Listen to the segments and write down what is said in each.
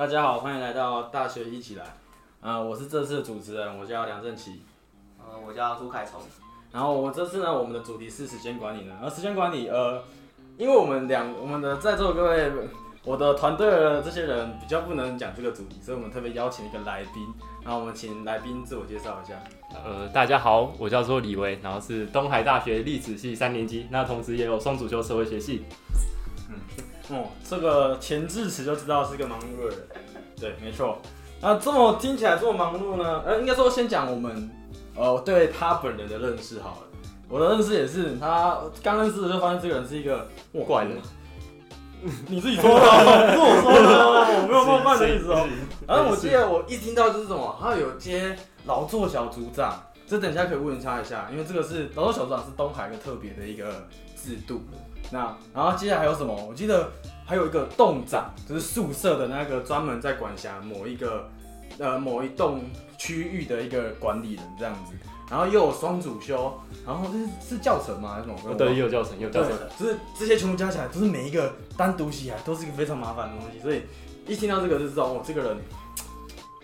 大家好，欢迎来到大学一起来。啊、我是这次的主持人，我叫梁振奇。呃，我叫朱凯聪。然后我这次呢，我们的主题是时间管理呢。而时间管理，呃，因为我们两我们的在座各位，我的团队的这些人比较不能讲这个主题，所以我们特别邀请一个来宾。然后我们请来宾自我介绍一下。呃，大家好，我叫做李维，然后是东海大学历史系三年级，那同时也有双主修社会学系。哦，这个前置词就知道是个忙碌的人。对，没错。那这么听起来这么忙碌呢？呃，应该说先讲我们呃对他本人的认识好了。我的认识也是，他刚认识的就发现这个人是一个哇怪人。你自己说的哦，不是我说的哦，我没有冒犯的意思哦。然后我记得我一听到就是什么，他有接劳作小组长，这等一下可以问他一下，因为这个是劳作小组长是东海一个特别的一个制度。那然后接下来还有什么？我记得还有一个栋长，就是宿舍的那个专门在管辖某一个呃某一栋区域的一个管理人这样子。然后又有双主修，然后这是是教程吗？还是什么？哦对，也有教程，也有教程。，就是这些全部加起来，都是每一个单独起来都是一个非常麻烦的东西，所以一听到这个就知道，哦，这个人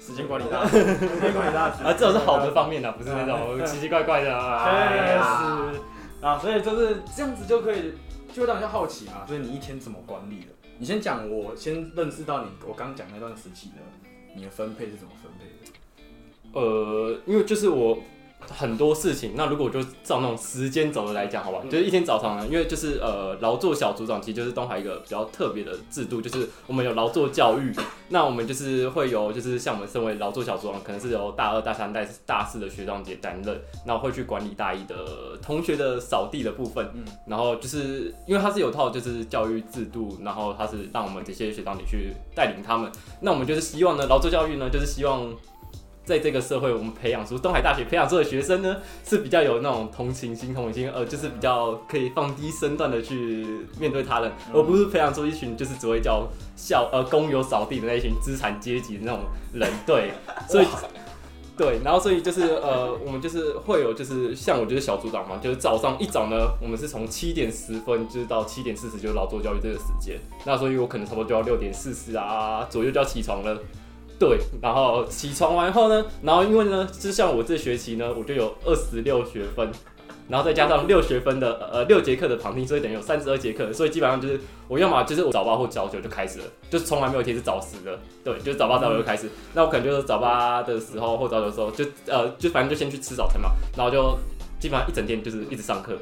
时间管理大师，时间管理大师啊，这种是好的方面的，不是那种 奇奇怪怪的确啊。实啊，所以就是这样子就可以，就会让人家好奇嘛。就是你一天怎么管理的？你先讲，我先认识到你，我刚讲那段时期的你的分配是怎么分配的？呃，因为就是我很多事情，那如果我就照那种时间轴的来讲，好吧，嗯就是一天早上呢，因为就是呃劳作小组长，其实就是东海一个比较特别的制度，就是我们有劳作教育，那我们就是会有就是像我们身为劳作小组长，可能是由大二、大三、大大四的学长姐担任，那会去管理大一的同学的扫地的部分，嗯然后就是因为它是有套就是教育制度，然后它是让我们这些学长姐去带领他们，那我们就是希望呢，劳作教育呢，就是希望。在这个社会，我们培养出东海大学培养出的学生呢，是比较有那种同情心、同理心，呃，就是比较可以放低身段的去面对他人，嗯而不是培养出一群就是只会叫校呃工友扫地的那一群资产阶级的那种人。对，所以对，然后所以就是呃，我们就是会有就是像我就是小组长嘛，就是早上一早呢，我们是从七点十分就是到七点四十就是劳作教育这个时间，那所以我可能差不多就要六点四十啊左右就要起床了。对，然后起床完后呢，然后因为呢，就像我这学期呢，我就有二十六学分，然后再加上六学分的呃六节课的旁听，所以等于有三十二节课，所以基本上就是我要么就是我早八或早九就开始了，就是从来没有一天是早十的，对，就是早八早九就开始。那我可能就是早八的时候或早九的时候，就呃就反正就先去吃早餐嘛，然后就基本上一整天就是一直上课。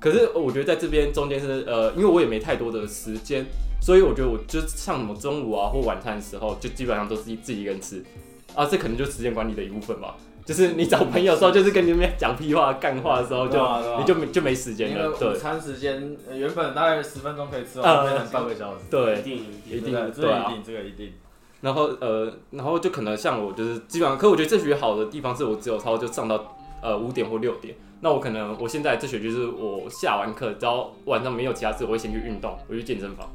可是我觉得在这边中间是呃，因为我也没太多的时间，所以我觉得我就像什么中午啊或晚餐的时候，就基本上都是自己一个人吃啊，这可能就是时间管理的一部分吧。就是你找朋友的时候，就是跟你们讲屁话、干话的时候，就对啊啊你就没就没时间了。对午餐时间呃原本大概十分钟可以吃完，呃变成半个小时。对，一定一定对一定，这个一定。然后呃，然后就可能像我就是基本上，可我觉得这学期好的地方是我只有超就上到呃五点或六点。那我可能我现在这学期就是我下完课，只要晚上没有其他事，我会先去运动，我去健身房。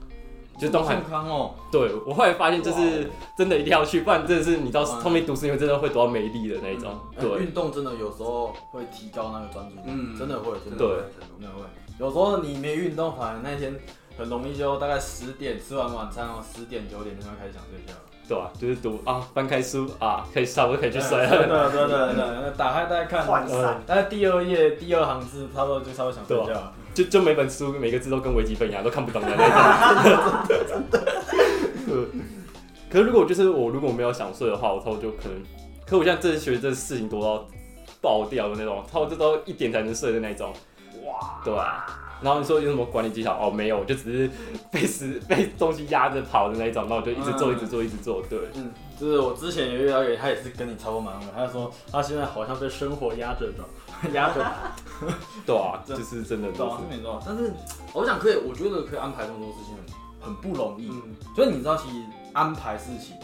就是东海健，康哦，对我后来发现就是真的一定要去，不然真的是你到哇后面读书，因为真的会读到没力的那一种。嗯对运动真的有时候会提高那个专注力，嗯真的会，真的对会，真的会。有时候你没运动，反而那天很容易就大概十点吃完晚餐哦，十点九点就开始想睡觉了。对啊，就是读啊，翻开书啊，可以差不多可以去睡对了。对对对对，打开大家看，涣散大概第二页第二行字，差不多就稍微想睡觉了。就就每本书每个字都跟微积分一样，都看不懂的那种。对可是如果就是我如果没有想睡的话，我差不多就可能，可我现在这学这事情多到爆掉的那种，差不多就到一点才能睡的那种。哇，对啊。然后你说有什么管理技巧？哦，没有，我就只是被时被东西压着跑的那种，那我就一直做，嗯一直做，一直做。对，嗯，就是我之前有一个，他也是跟你差不多忙的，他就说他现在好像被生活压着的，压着。对啊，这就是真的对是。是没错。但是我想可以，我觉得可以安排这么多事情很很不容易。嗯，所以你知道，其实安排事情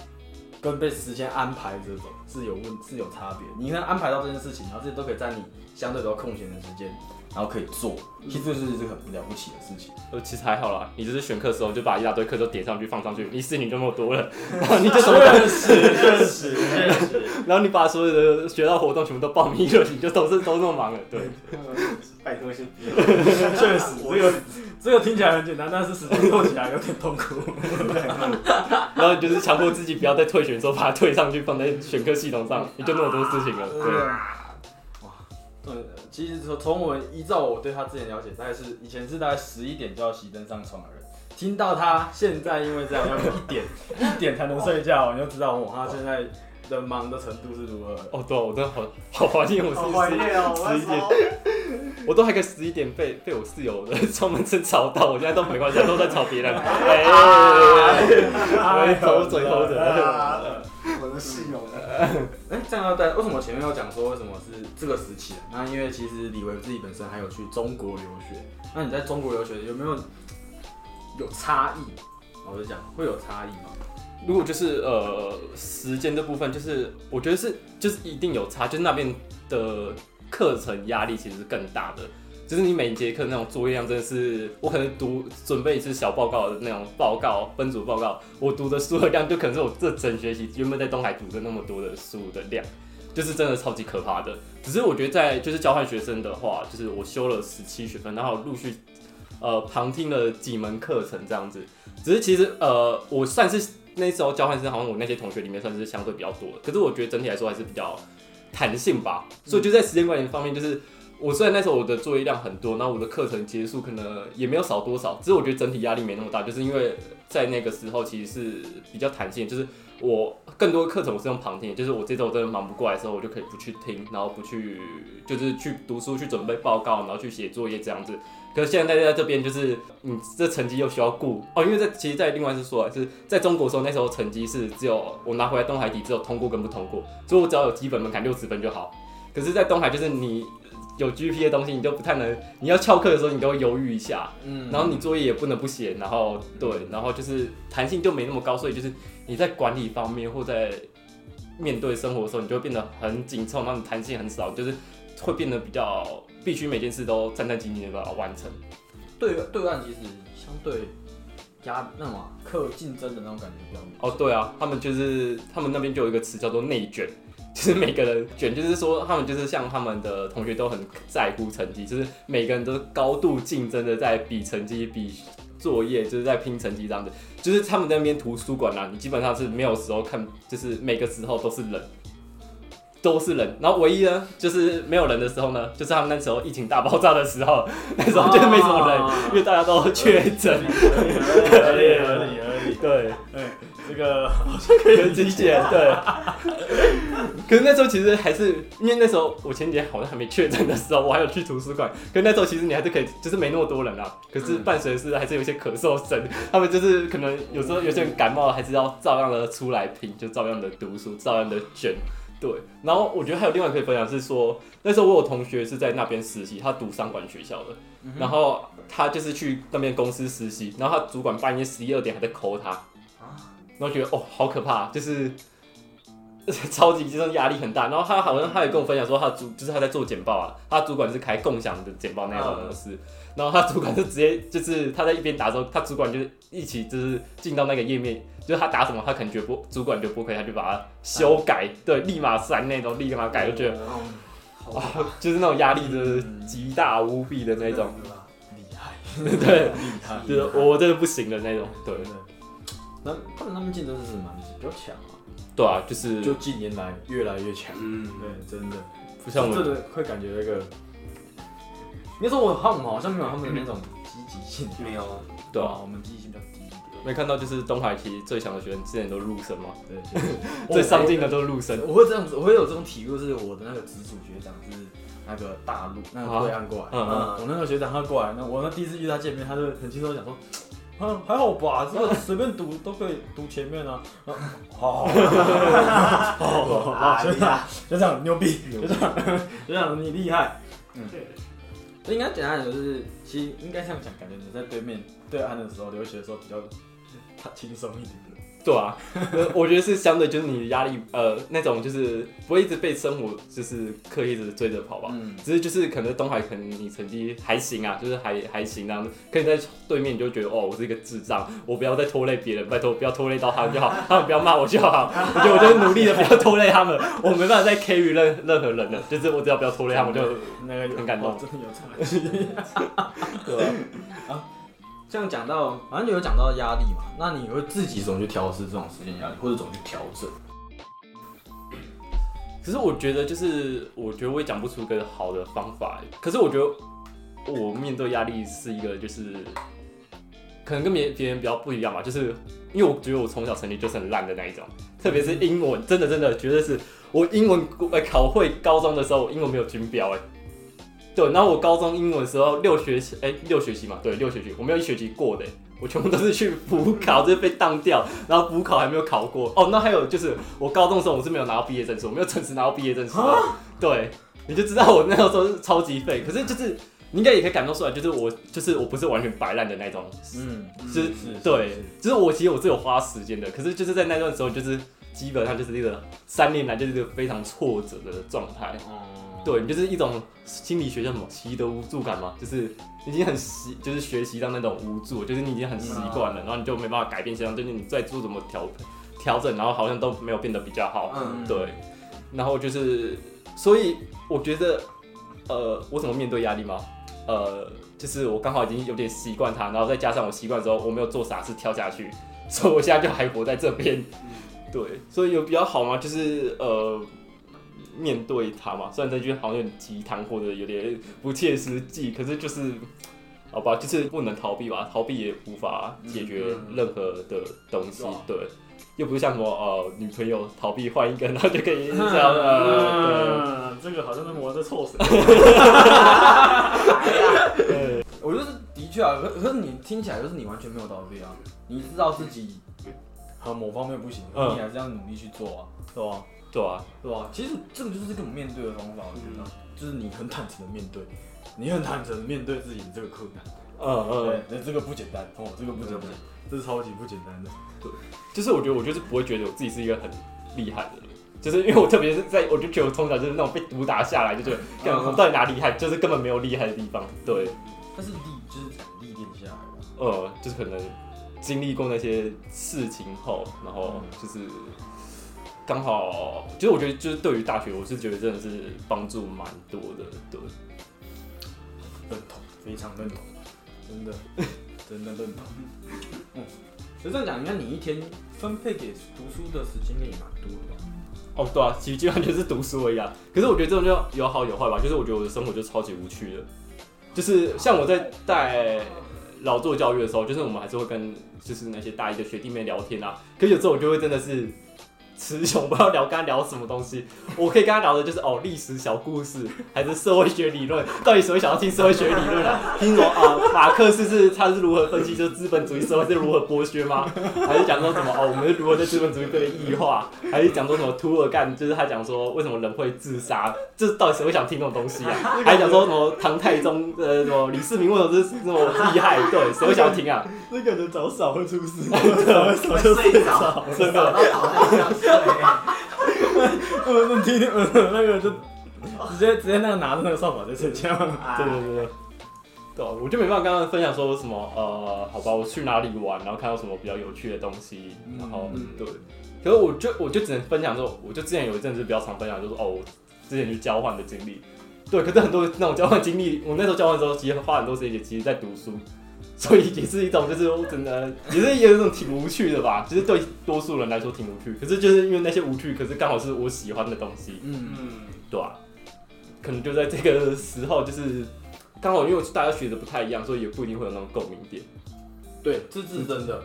跟被时间安排这种是有问是有差别。你能安排到这件事情，然后这些都可以在你相对比较空闲的时间，然后可以做，其实这是这个很了不起的事情。呃，其实还好啦，你就是选课的时候就把一大堆课都点上去放上去，你事情就那么多了，然后你就什么都确实，确实，确实。然后你把所有的学到活动全部都报名了，你就都是都那么忙了。对，拜托先别，确实，这个这个听起来很简单，但是实际做起来有点痛苦。然后你就是强迫自己不要再退选的时候把它退上去，放在选课系统上，你就那么多事情了。对，哇，对，其实从从我依照我对他之前了解，大概是以前是大概十一点就要熄灯上床的人，听到他现在因为这样要一点 一点才能睡觉，你就知道哦，他现在的忙的程度是如何。哦对啊，我真的好好怀念我好怀是念哦，我那十一点时候，我都还可以十一点被被我室友的窗门声吵到，我现在都没关系，都在吵别人。哎，哎偷嘴偷嘴。我的室友 哎、这样要带为什么前面要讲说为什么是这个时期？那因为其实李维自己本身还有去中国留学，那你在中国留学有没有有差异？我就讲会有差异吗？如果就是呃时间的部分，就是我觉得是就是一定有差，就是那边的课程压力其实是更大的。就是你每节课那种作业量真的是，我可能读准备一次小报告的那种报告分组报告，我读的书的量就可能是我这整学期原本在东海读的那么多的书的量，就是真的超级可怕的。只是我觉得在就是交换学生的话，就是我修了十七学分，然后陆续呃旁听了几门课程这样子。只是其实呃我算是那时候交换生，好像我那些同学里面算是相对比较多的。可是我觉得整体来说还是比较弹性吧，所以就在时间管理方面，就是我虽然那时候我的作业量很多，那我的课程结束可能也没有少多少，只是我觉得整体压力没那么大，就是因为在那个时候其实是比较弹性，就是我更多的课程我是用旁听，就是我这周真的忙不过来的时候，我就可以不去听，然后不去就是去读书、去准备报告，然后去写作业这样子。可是现在在这边就是你这成绩又需要顾哦，因为在其实，在另外是说啊，是在中国的时候，那时候成绩是只有我拿回来东海底只有通过跟不通过，所以我只要有基本门槛六十分就好。可是，在东海就是你 有 GP 的东西，你就不太能，你要翘课的时候，你都会犹豫一下，嗯然后你作业也不能不写，然后对，然后就是弹性就没那么高，所以就是你在管理方面或在面对生活的时候，你就会变得很紧凑，然后你弹性很少，就是会变得比较必须每件事都战战兢兢的把它完成。对对岸其实相对压那么课竞争的那种感觉比较明哦，对啊，他们就是他们那边就有一个词叫做内卷，就是每个人卷，就是说他们就是像他们的同学都很在乎成绩，就是每个人都是高度竞争的在比成绩、比作业，就是在拼成绩这样子。就是他们那边图书馆啊，你基本上是没有时候看，就是每个时候都是人。都是人，然后唯一呢，就是没有人的时候呢，就是他们那时候疫情大爆炸的时候，那时候就是没什么人，因为大家都确诊。合理合理合理，对，哎，这个好像可以理解，对。可是那时候其实还是，因为那时候我前几天好像还没确诊的时候，我还有去图书馆。可是那时候其实你还是可以，就是没那么多人啦。可是伴随的是还是有一些咳嗽声，他们就是可能有时候有些人感冒了，还是要照样的出来拼，就照样的读书，照样的卷。对，然后我觉得还有另外可以分享是说，那时候我有同学是在那边实习，他读商管学校的，然后他就是去那边公司实习，然后他主管半夜十一二点还在 call 他，然后觉得哦好可怕，就是 超级就是压力很大。然后他好像他也跟我分享说，他主就是他在做简报啊，他主管是开共享的简报那种模式，然后他主管就直接就是他在一边打的时候，他主管就是一起就是进到那个页面，就是他打什么，他可能觉得不主管觉得不可以，他就把它修改，对，立马删那种，立马改，就觉得好啊，就是那种压力就是极大无比的那种，厉害，对，厉害，就是我真的不行的那种，对。对，那他们他们竞争是蛮比较强啊，对啊，就是就近年来越来越强，嗯，对，真的，不像我真的会感觉那个，应该说我他们好像没有他们的那种积极性，没有啊，对啊，我们积极性比较低一点，没看到就是东海其实最强的学生之前都入生嘛，对，最上进的都是入生，我会这样子，我会有这种体悟，是我的那个直属学长是那个大陆那个对岸过来，嗯嗯我那个学长他过来，那我那第一次遇他见面，他就很轻松讲说。嗯，还好吧，这个随便读都可以读前面啊。好好，好，好，学长，学长牛逼，学长，学长你厉害。嗯，应该简单来说就是，其实应该这样讲，感觉你在对面对岸的时候，留学的时候比较他轻松一点。对啊，呃我觉得是相对就是你的压力，呃，那种就是不会一直被生活就是刻意的追着跑吧。嗯，只是就是可能东海可能你成绩还行啊，就是还还行啊，可以在对面你就觉得哦，我是一个智障，我不要再拖累别人，拜托不要拖累到他们就好，他们不要骂我就好。我觉得我就是努力的不要拖累他们，我没办法再 carry 任任何人了，就是我只要不要拖累他们就那个很感动哦真的有差。对吧？这样讲到，反正有讲到压力嘛，那你会自己怎么去调试这种时间压力，或者怎么去调整？可是我觉得就是，我觉得我也讲不出个好的方法。可是我觉得我面对压力是一个就是，可能跟别别人比较不一样吧，就是因为我觉得我从小成绩就是很烂的那一种，特别是英文，真的真的绝对是我英文呃考会高中的时候，英文没有军标哎。对，然后我高中英文的时候六学期，哎、六学期嘛，对，六学期，我没有一学期过的，我全部都是去补考，就是被当掉，然后补考还没有考过。哦，那还有就是我高中的时候我是没有拿到毕业证书，我没有正式拿到毕业证书的。对，你就知道我那个时候是超级废。可是就是你应该也可以感受出来，就是我就是我不是完全摆烂的那种，嗯，就是是对，就是我其实我是有花时间的，可是就是在那段时候就是基本上就是一个三年来就是一个非常挫折的状态。哦，对，就是一种心理学叫什么习得无助感嘛，就是已经很习，就是学习到那种无助，就是你已经很习惯了，然后你就没办法改变现状，就是你再做怎么调调整，然后好像都没有变得比较好。嗯，对，然后就是，所以我觉得，呃，我怎么面对压力吗？呃，就是我刚好已经有点习惯它，然后再加上我习惯之后，我没有做傻事跳下去，所以我现在就还活在这边。对，所以有比较好吗？就是呃，面对他嘛。虽然这句好像有点鸡汤或者有点不切实际，可是就是。好吧，就是不能逃避吧，逃避也无法解决任何的东西，嗯对，又不是像什么呃女朋友逃避换一个，然后就可以这样呃，嗯，这个好像是魔在臭谁？对，我觉得是的确啊，可可是你听起来就是你完全没有逃避啊，你知道自己和某方面不行，你还是这样努力去做啊，对吧？对啊，对吧？其实这个就是跟我们面对的方法，我觉得就是你很坦诚的面对，你很坦诚的面对自己的这个困难。嗯嗯，对，那这个不简单哦，这个不简单，这是超级不简单的。对就是我觉得我就是不会觉得我自己是一个很厉害的人。就是因为我特别是在，我就觉得我从小就是那种被毒打下来，就觉得，干我到底哪厉害？就是根本没有厉害的地方。对，但是历就是历练下来的。呃，就是可能经历过那些事情后，然后就是刚好，其实我觉得就是对于大学，我是觉得真的是帮助蛮多的。对，认同，非常认同，真的，真的认同。嗯，就这样讲，你看你一天分配给读书的时间也蛮多的吧。哦，对啊，其实基本上就是读书而已啊。可是我觉得这种就有好有坏吧，就是我觉得我的生活就超级无趣的。就是像我在带劳作教育的时候，就是我们还是会跟就是那些大一的学弟妹聊天啊。可有时候我就会真的是词穷，不知道聊跟他聊什么东西。我可以跟他聊的就是哦，历史小故事，还是社会学理论。到底谁会想要听社会学理论啊？听什么啊？马克思是他是如何分析就是资本主义社会是如何剥削吗？还是讲说什么哦，我们是如何在资本主义被异化？还是讲说什么涂尔干，就是他讲说为什么人会自杀？这到底谁会想听这种东西啊？还讲说什么唐太宗呃什么李世民为什么是这么厉害？对，谁会想要听啊？那个人早少会出事，会睡着，真的 然后倒在地上睡。嗯，听那个就直接直接那个拿着那个扫把在睡觉。对对对对。对啊，我就没办法跟他们分享说什么呃，好吧，我去哪里玩，然后看到什么比较有趣的东西，然后、嗯对，可是我就我就只能分享说，我就之前有一阵子比较常分享，就是哦，我之前去交换的经历，对，可是很多那种交换经历，我那时候交换的时候，其实花很多时间也其实在读书，所以也是一种就是我真的也是有一种挺无趣的吧，就是对多数人来说挺无趣，可是就是因为那些无趣，可是刚好是我喜欢的东西，嗯，嗯，对啊，可能就在这个时候，就是刚好因为大家学的不太一样，所以也不一定会有那种共鸣点。对，这是真的。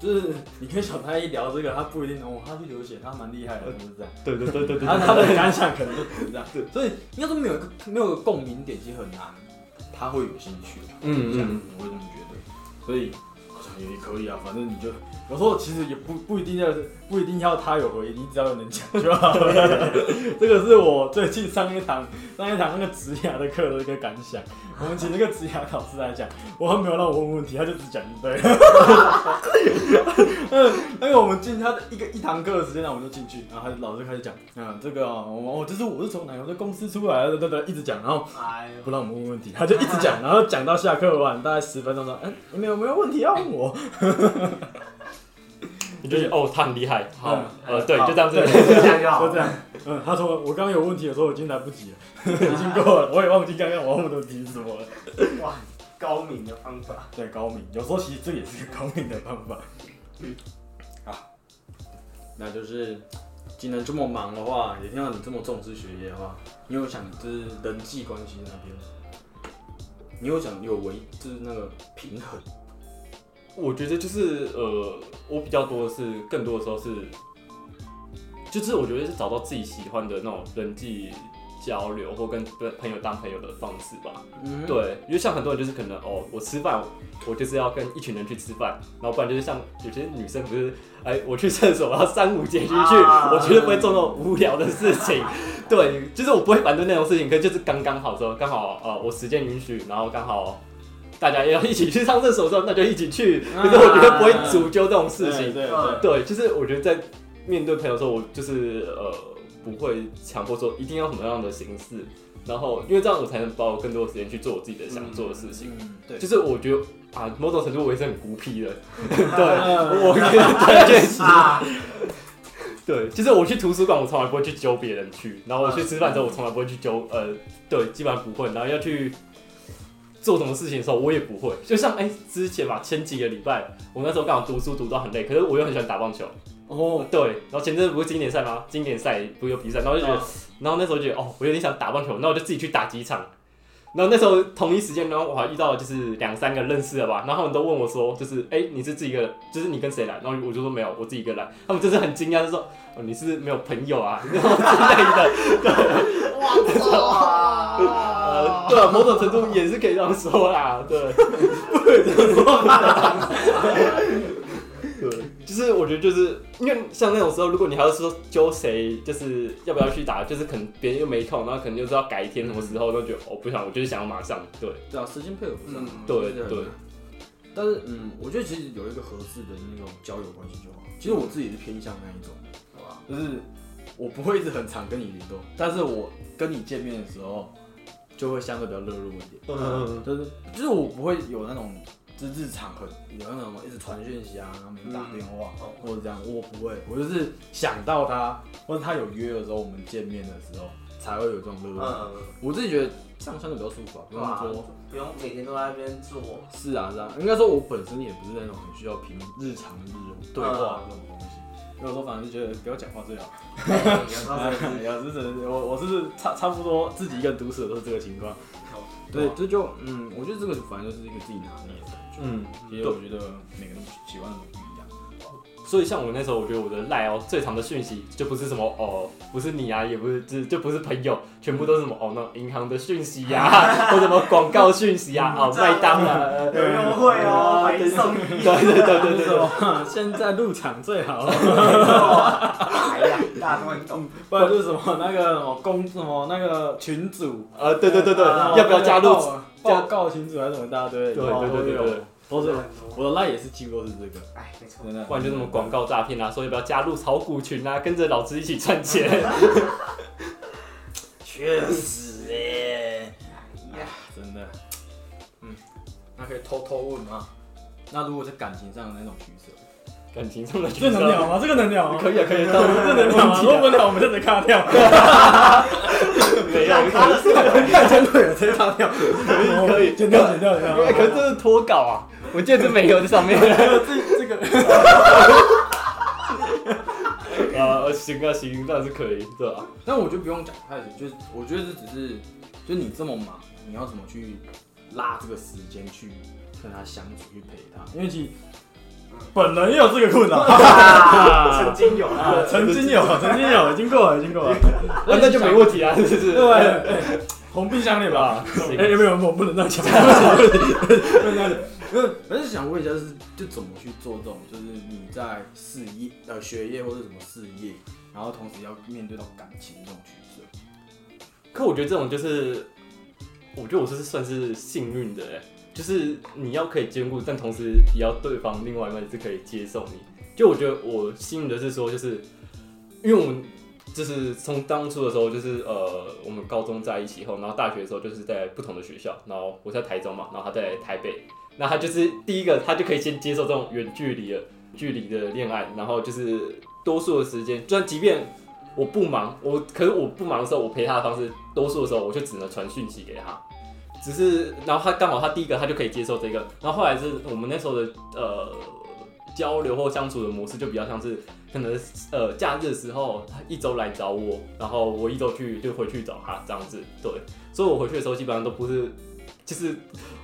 就是你跟小太一聊这个，他不一定哦，他去流血，他蛮厉害的，就是这样。对对对对对他他的感想可能就是这样。对，所以应该说没有一个没有个共鸣点，其实很难，他会有兴趣。嗯嗯像我会这么觉得。所以好像也可以啊，反正你就有时候其实也不不一定要不一定要他有回应，你只要有能讲就好了。这个是我最近上一堂上一堂那个职涯的课的一个感想。我们请那个职涯老师来讲，我还没有让我问问题，他就只讲一堆。嗯，那个我们进他的一个一堂课的时间，然后我们就进去，然后他老师开始讲，嗯，这个啊，我我就是我是从哪个公司出来的，对对，一直讲，然后不让我们问问题，他就一直讲，然后讲到下课完大概十分钟说，嗯，你们有没有问题要问我？你就觉得哦，他很厉害，好嗯，呃，对，就这样子。就这样就好就这样，嗯，他说我刚刚有问题的时候已经来不及了，已经够了，我也忘记刚刚我问的问题是什么了。哇，高明的方法。对，高明，有时候其实这也是个高明的方法。好，那就是既然这么忙的话，也听到你这么重视学业的话，你有想就是人际关系那边，你有想有维就是那个平衡？我觉得就是呃，我比较多的是，更多的时候是，就是我觉得是找到自己喜欢的那种人际交流，或跟跟朋友当朋友的方式吧。嗯，对，因为像很多人就是可能哦，我吃饭我就是要跟一群人去吃饭，然后不然就是像有些女生不是，哎，我去厕所然后三五结局去，啊我绝对不会做那种无聊的事情。对，就是我不会反对那种事情，可是就是刚刚好说，刚好呃我时间允许，然后刚好大家也要一起去上厕所的时候，那就一起去。可是我觉得不会主揪这种事情。对对嗯对，对，就是我觉得在面对朋友的时候，我就是呃不会强迫说一定要什么样的形式，然后因为这样我才能把我更多的时间去做我自己的想做的事情。嗯，对，就是我觉得啊，某种程度我也是很孤僻的，对，我觉得对，确实，啊，对，就是我去图书馆，我从来不会去揪别人去，然后我去吃饭的时候，我从来不会去揪，呃，对，基本上不会，然后要去做什么事情的时候，我也不会，就像哎、之前吧，前几个礼拜，我那时候刚好读书读到很累，可是我又很喜欢打棒球，哦，对，然后前阵子不是经典赛吗？经典赛不是有比赛，然后就觉得，然后那时候就觉得哦，我有点想打棒球，那我就自己去打几场。然后那时候同一时间，然后我还遇到就是两三个认识的吧，然后他们都问我说，就是哎、你是自己一个人，就是你跟谁来？然后我就说没有，我自己一个人来。他们就是很惊讶，就说哦，你是不是没有朋友啊，然 后之类的。哇呃，对啊，某种程度也是可以这样说啦，对。对，就是我觉得就是因为像那种时候，如果你还要说揪谁，就是要不要去打，就是可能别人又没空，然后可能就知道改天什么时候，都觉得哦不想，我就是想要马上，对对啊，时间配合不上嗯，对对。但是嗯，我觉得其实有一个合适的那种交友关系就好。其实我自己是偏向那一种的，哇就是我不会一直很常跟你联络，但是我跟你见面的时候就会相对比较热络一点。嗯，就是就是我不会有那种日日常很有那种一直传讯息啊，然后打电话、嗯或者这样，我不会，我就是想到他或者他有约的时候，我们见面的时候才会有这种热络。嗯，我自己觉得这样相对比较舒服啊，不用哇说。不用每天都在那边做，是啊是啊，应该说我本身也不是那种很需要平日常日对话这种东西，有时候反正就觉得不要讲话最好。有时候真的是 有时是我我是差差不多自己一个人独处的都是这个情况。对，这就嗯，我觉得这个反正就是一个自己拿捏的感觉。嗯，其实我觉得每个人喜欢的不一样。所以像我那时候，我觉得我的赖哦最长的讯息就不是什么哦，不是你啊，也不是就就不是朋友，全部都是什么哦那种银行的讯息呀、或者什么广告讯息啊，哦麦当劳，有优惠哦，买一送一，对对对对对？现在入场最好，不然就是什么那个什么公什么那个群主，呃，对对对对，啊要不要加入？报告群主还是什么一大堆？对对对对对，都是我的赖也是几乎都是这个，哎，没错，真的。不然就那么广告诈骗啊，说要不要加入炒股群啊，跟着老子一起赚钱。确实，哎呀，真的。嗯，那可以偷偷问吗？那如果在感情上的那种取舍，感情上的这能聊吗？这个能聊吗？可以啊，可以，这当能聊吗？如果不聊，我们就得卡掉。没有，太真对了，直接卡掉。可以可以剪掉，剪掉，剪掉。哎，可是这是脱稿啊，我记得这没有在上面。这这个，啊，行啊行，当然是可以，对吧？但我觉得不用讲太久，就是我觉得这只是，就你这么忙，你要怎么去拉这个时间去跟他相处，去陪他？因为其实本人也有这个困扰，啊 曾经有啊，曾经有，曾经有，已经过了，已经过了。那那就没问题啊，是不是？对，哎红冰箱里吧。哎，有没有？我不能这样讲，对不能这样讲。因为我是想问一下，就是就怎么去做这种，就是你在事业、呃学业或者什么事业，然后同时要面对到感情这种取舍。可我觉得这种就是，我觉得我是算是幸运的哎，就是你要可以兼顾，但同时也要对方另外一半是可以接受你。就我觉得我幸运的是说，就是因为我们就是从当初的时候，就是呃，我们高中在一起后，然后大学的时候就是在不同的学校，然后我在台中嘛，然后他在台北，那他就是第一个，他就可以先接受这种远距离的距离的恋爱，然后就是多数的时间，就算即便我不忙，我可是我不忙的时候，我陪他的方式，多数的时候我就只能传讯息给他。只是然后他刚好他第一个他就可以接受这个，然后后来是我们那时候的呃交流或相处的模式就比较像是可能呃假日的时候他一周来找我，然后我一周去就回去找他这样子，对，所以我回去的时候基本上都不是。就是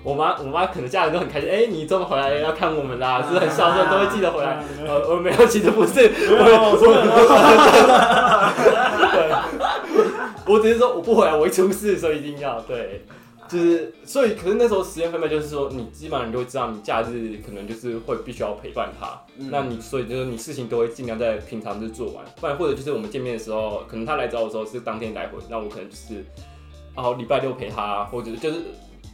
我妈，我妈可能家人都很开心，哎、你周末回来要看我们啦，是很孝顺，都会记得回来。呃，我没有，其实不是，我 我只是说我不回来，我一出事，所以一定要对，就是所以，可是那时候时间分配就是说，你基本上你就会知道，你假日可能就是会必须要陪伴他，嗯那你所以就是你事情都会尽量在平常日做完，不然或者就是我们见面的时候，可能他来找我的时候是当天来回，那我可能就是，然后礼拜六陪他，或者就是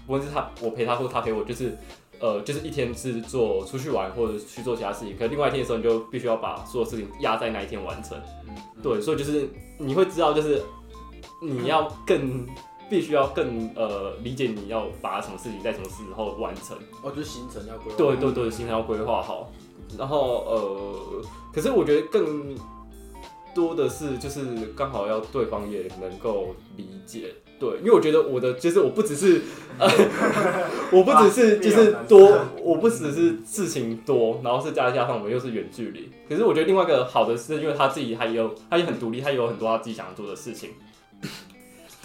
无论是他我陪他或他陪我，就是。呃，就是一天是做出去玩或者去做其他事情，可另外一天的时候你就必须要把所有事情压在那一天完成。嗯对，所以就是你会知道，就是你要更必须要更呃理解你要把什么事情在什么时候完成。哦，就是行程要规划。对对对，行程要规划好。然后呃，可是我觉得更多的是就是刚好要对方也能够理解。对，因为我觉得我的就是我不只是呃，我不只是 就是多，我不只是事情多，然后是加加上我们又是远距离。可是我觉得另外一个好的是，因为他自己还有他也很独立，他有很多他自己想做的事情。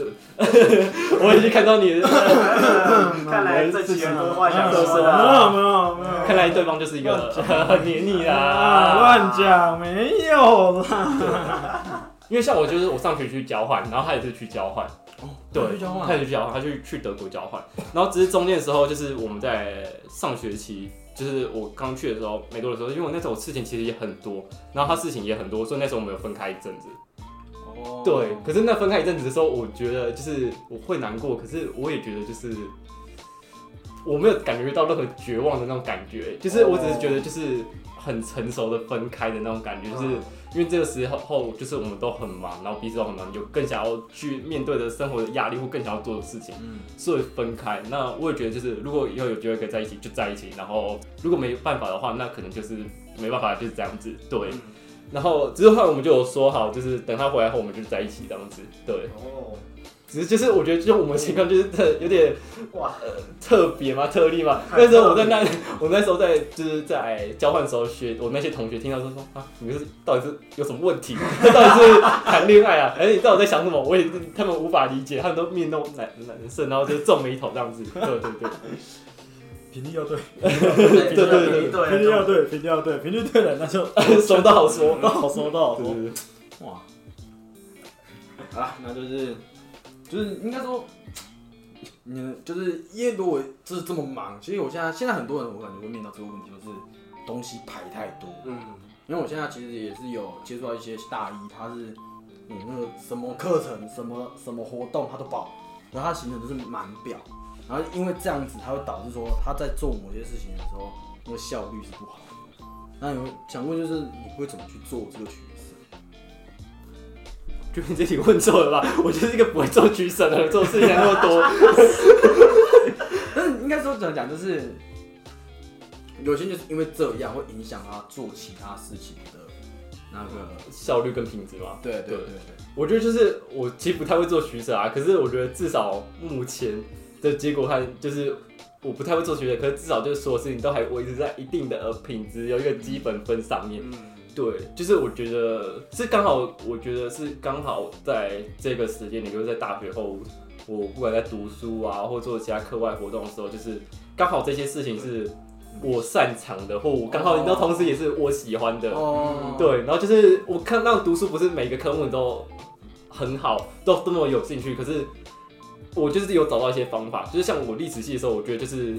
对，我已经看到你，看来这期有很多话想说没有的。没有没有，看来对方就是一个 很黏你啊啦。乱讲没有啦。因为像我就是我上学去交换，然后他也是去交换，哦，对，他也是去交换，他去去德国交换，然后只是中间的时候，就是我们在上学期，就是我刚去的时候没多的时候，因为我那时候事情其实也很多，然后他事情也很多，所以那时候我们有分开一阵子。哦。对，可是那分开一阵子的时候，我觉得就是我会难过，可是我也觉得就是我没有感觉到任何绝望的那种感觉，就是我只是觉得就是很成熟的分开的那种感觉，就是因为这个时候就是我们都很忙，然后彼此都很忙，就更想要去面对的生活的压力或更想要做的事情，嗯，所以分开。那我也觉得就是如果以后有机会可以在一起就在一起，然后如果没办法的话，那可能就是没办法就是这样子，对。然后之后我们就有说好，就是等他回来后我们就在一起这样子，对。哦，只是就是我觉得就我们情况就是特有点哇，特别嘛，特例嘛。那时候我在特那，我那时候在就是在交换的时候学，我那些同学听到就说啊，你们是到底是有什么问题？到底是谈恋爱啊？哎，你到底在想什么？我也他们无法理解，他们都面都男男生，然后就皱眉头这样子。对对对，频率要对，对对对对频率要对，频率要对，频率对了，那就 什么都好说。都好说，都好说。哇，啊，那就是就是应该说，你就是因为如果就是这么忙，其实我现在现在很多人我感觉会面到这个问题，就是东西排太多。嗯，因为我现在其实也是有接触到一些大一，他是嗯那个什么课程、什么什么活动他都报，然后他行程都是满表，然后因为这样子，它会导致说他在做某些事情的时候，那个效率是不好的。那你会想问就是你会怎么去做这个取舍？就你这题问错了吧？我就是一个不会做取舍的人，做事情还那么多。但是应该说怎么讲，就是有些人就是因为这样会影响他做其他事情的那个，效率跟品质吧。对对对对我觉得就是我其实不太会做取舍啊，可是我觉得至少目前的结果看就是我不太会做取舍，可是至少就是所有事情都还维持在一定的呃品质有一个基本分上面。嗯，对，就是我觉得是刚好，我觉得是刚好在这个时间点，就是在大学后，我不管在读书啊，或做其他课外活动的时候，就是刚好这些事情是我擅长的，或我刚好，哦那同时也是我喜欢的。哦，对，然后就是我看到读书不是每个科目都很好，都都那么有兴趣，可是我就是有找到一些方法，就是像我历史系的时候，我觉得就是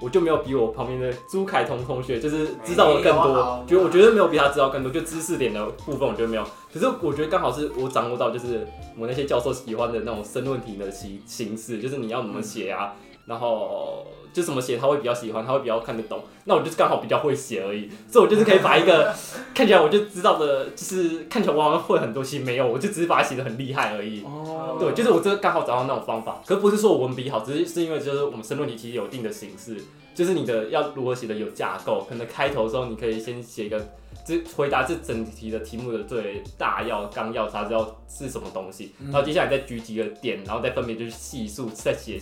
我就没有比我旁边的朱凯彤同学就是知道的更多好，觉得我觉得没有比他知道更多，就知识点的部分我觉得没有，可是我觉得刚好是我掌握到就是我那些教授喜欢的那种申论题的形形式，就是你要怎么写啊，然后就怎么写他会比较喜欢，他会比较看得懂，那我就是刚好比较会写而已，所以我就是可以把一个 看起来我就知道的，就是看起来我好像会很多，其实没有，我就只是把它写的很厉害而已。哦，对，就是我这刚好找到那种方法，可不是说我文笔好，只是是因为就是我们申论题其实有一定的形式，就是你的要如何写的有架构，可能开头的时候你可以先写一个这回答这整题的题目的最大要纲要，才知道是什么东西，然后接下来再举几个点，然后再分别就是细数，再写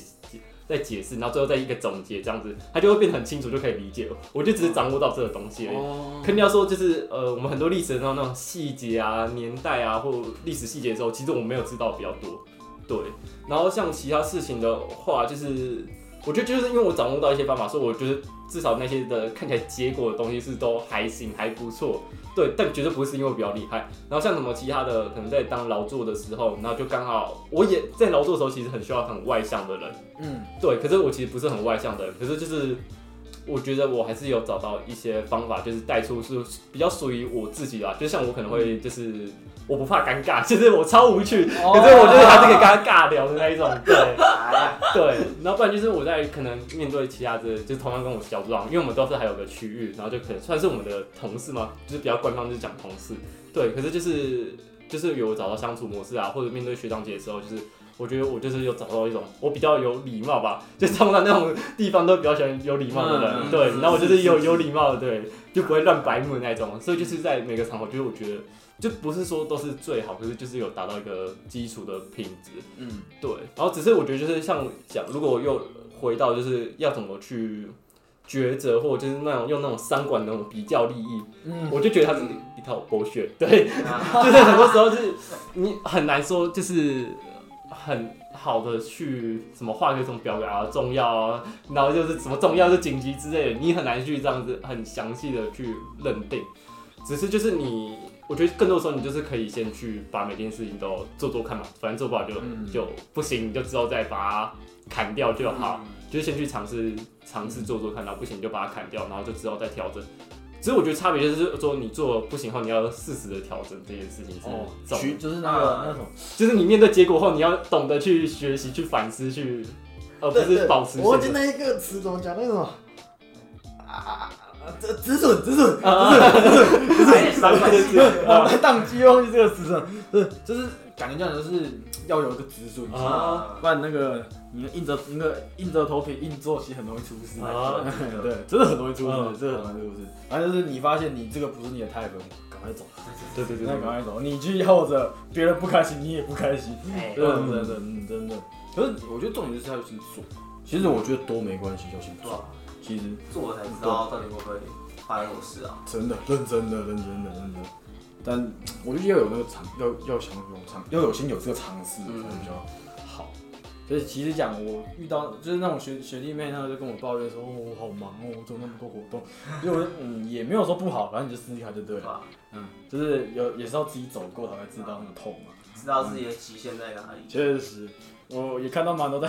再解释，然后最后再一个总结，这样子，它就会变得很清楚，就可以理解了。我就只是掌握到这个东西而已。哦肯定要说，就是呃，我们很多历史的那种那种细节啊、年代啊，或历史细节的时候，其实我没有知道比较多。对，然后像其他事情的话，就是我觉得就是因为我掌握到一些方法，所以我觉得至少那些的看起来结果的东西是都还行，还不错。对，但绝对不是因为我比较厉害。然后像什么其他的，可能在当劳作的时候，然后就刚好我也在劳作的时候，其实很需要很外向的人。嗯，对，可是我其实不是很外向的人，可是就是我觉得我还是有找到一些方法，就是带出是比较属于我自己的啊，就像我可能会就是我不怕尴尬，就是我超无趣，可是我就是还是可以跟他尬聊的那一种，对。对，然后不然就是我在可能面对其他的，就是同样跟我小组长，因为我们都是还有个区域，然后就可能算是我们的同事嘛，就是比较官方就是讲同事，对，可是就是就是有找到相处模式啊，或者面对学长姐的时候，就是。我觉得我就是有找到一种我比较有礼貌吧，就通常那种地方都比较喜欢有礼貌的人，对，是然后我就是有有礼貌的，对，就不会乱白目的那种，所以就是在每个场合，就是我觉得就不是说都是最好，可是就是有达到一个基础的品质，嗯。对，然后只是我觉得就是像讲，如果又回到就是要怎么去抉择，或者就是那种用那种三管那种比较利益，嗯，我就觉得它是一套剥削，对，就是很多时候就是你很难说就是很好的去什么化学什么表格啊，重要啊，然后就是什么重要是紧急之类的，你很难去这样子很详细的去认定，只是就是你。我觉得更多的时候，你就是可以先去把每件事情都做做看嘛，反正做不好就、嗯就不行，你就之后再把它砍掉就好。就是先去尝试尝试做做看，然后不行你就把它砍掉，然后就之后再调整。只是我觉得差别就是说，你做不行后，你要适时的调整这件事情是哦，重要的取就是那个那种，就是你面对结果后，你要懂得去学习、去反思、去，而不是保持我记。得那一个词怎么讲？那种啊，这止损止损，啊，还有三块钱，我在宕机忘记这个止损，是就是感觉这样就是要有一个止损，啊不然那个你硬着那个硬着头皮硬做，其实很容易出事。啊对，真的很容易出事嗯，真的很容易出事。反正就是你发现你这个不是你的 type，赶快走，对对对赶快走。你去耗着，别人不开心，你也不开心。哎真的真的嗯真的。可是我觉得重点就是要先做。其实我觉得都没关系，就先做。其实做了才知道到底会不会发生什么事啊。真的认真的认真的认真的。但我觉得要有那个尝，要要想有尝，要有先有这个尝试，嗯才比较好。所以其实讲，我遇到就是那种学 学弟妹，他们就跟我抱怨说，哦，我好忙哦，我做那么多活动。因为我嗯也没有说不好，反正你就试一下就对了。嗯，就是有也是要自己走过才会知道那个痛嘛。知道自己的极限在哪里，确实，我也看到蛮多在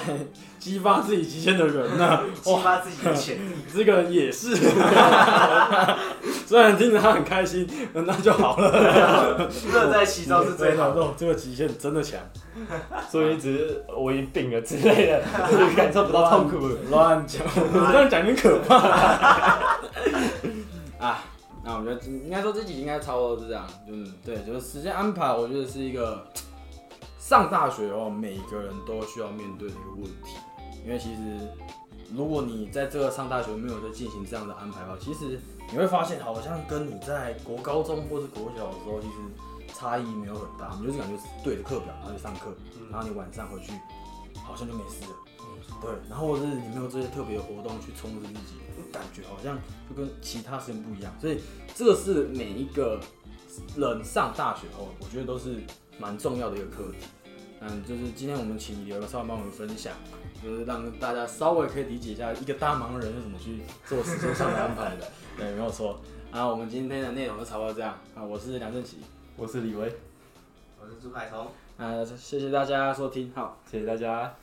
激发自己极限的人呢、激发自己的潜力。这个人也是，虽然听着他很开心，那就好了。乐在其中是最好的。这个极限真的强，所以只是我已经病了之类的，就是感受不到痛苦了。乱讲，我这样讲有点可怕。啊，那我觉得应该说这集应该差不多是这样，嗯，对，就是时间安排，我觉得是一个上大学哦，每个人都需要面对的一个问题，因为其实如果你在这个上大学没有在进行这样的安排的话，其实你会发现好像跟你在国高中或是国小的时候其实差异没有很大，你就是感觉对着课表然后去上课，然后你晚上回去好像就没事了。对，然后或者是你没有这些特别的活动去充实自己，就感觉好像就跟其他时间不一样。所以这个是每一个人上大学后，我觉得都是蛮重要的一个课题。嗯，就是今天我们请刘老师帮我们分享，就是让大家稍微可以理解一下一个大忙人是怎么去做时间上的安排的。对，没有错。啊，我们今天的内容就差不多这样。啊，我是梁振奇。我是李维，我是朱凯彤。啊，谢谢大家收听，好。谢谢大家。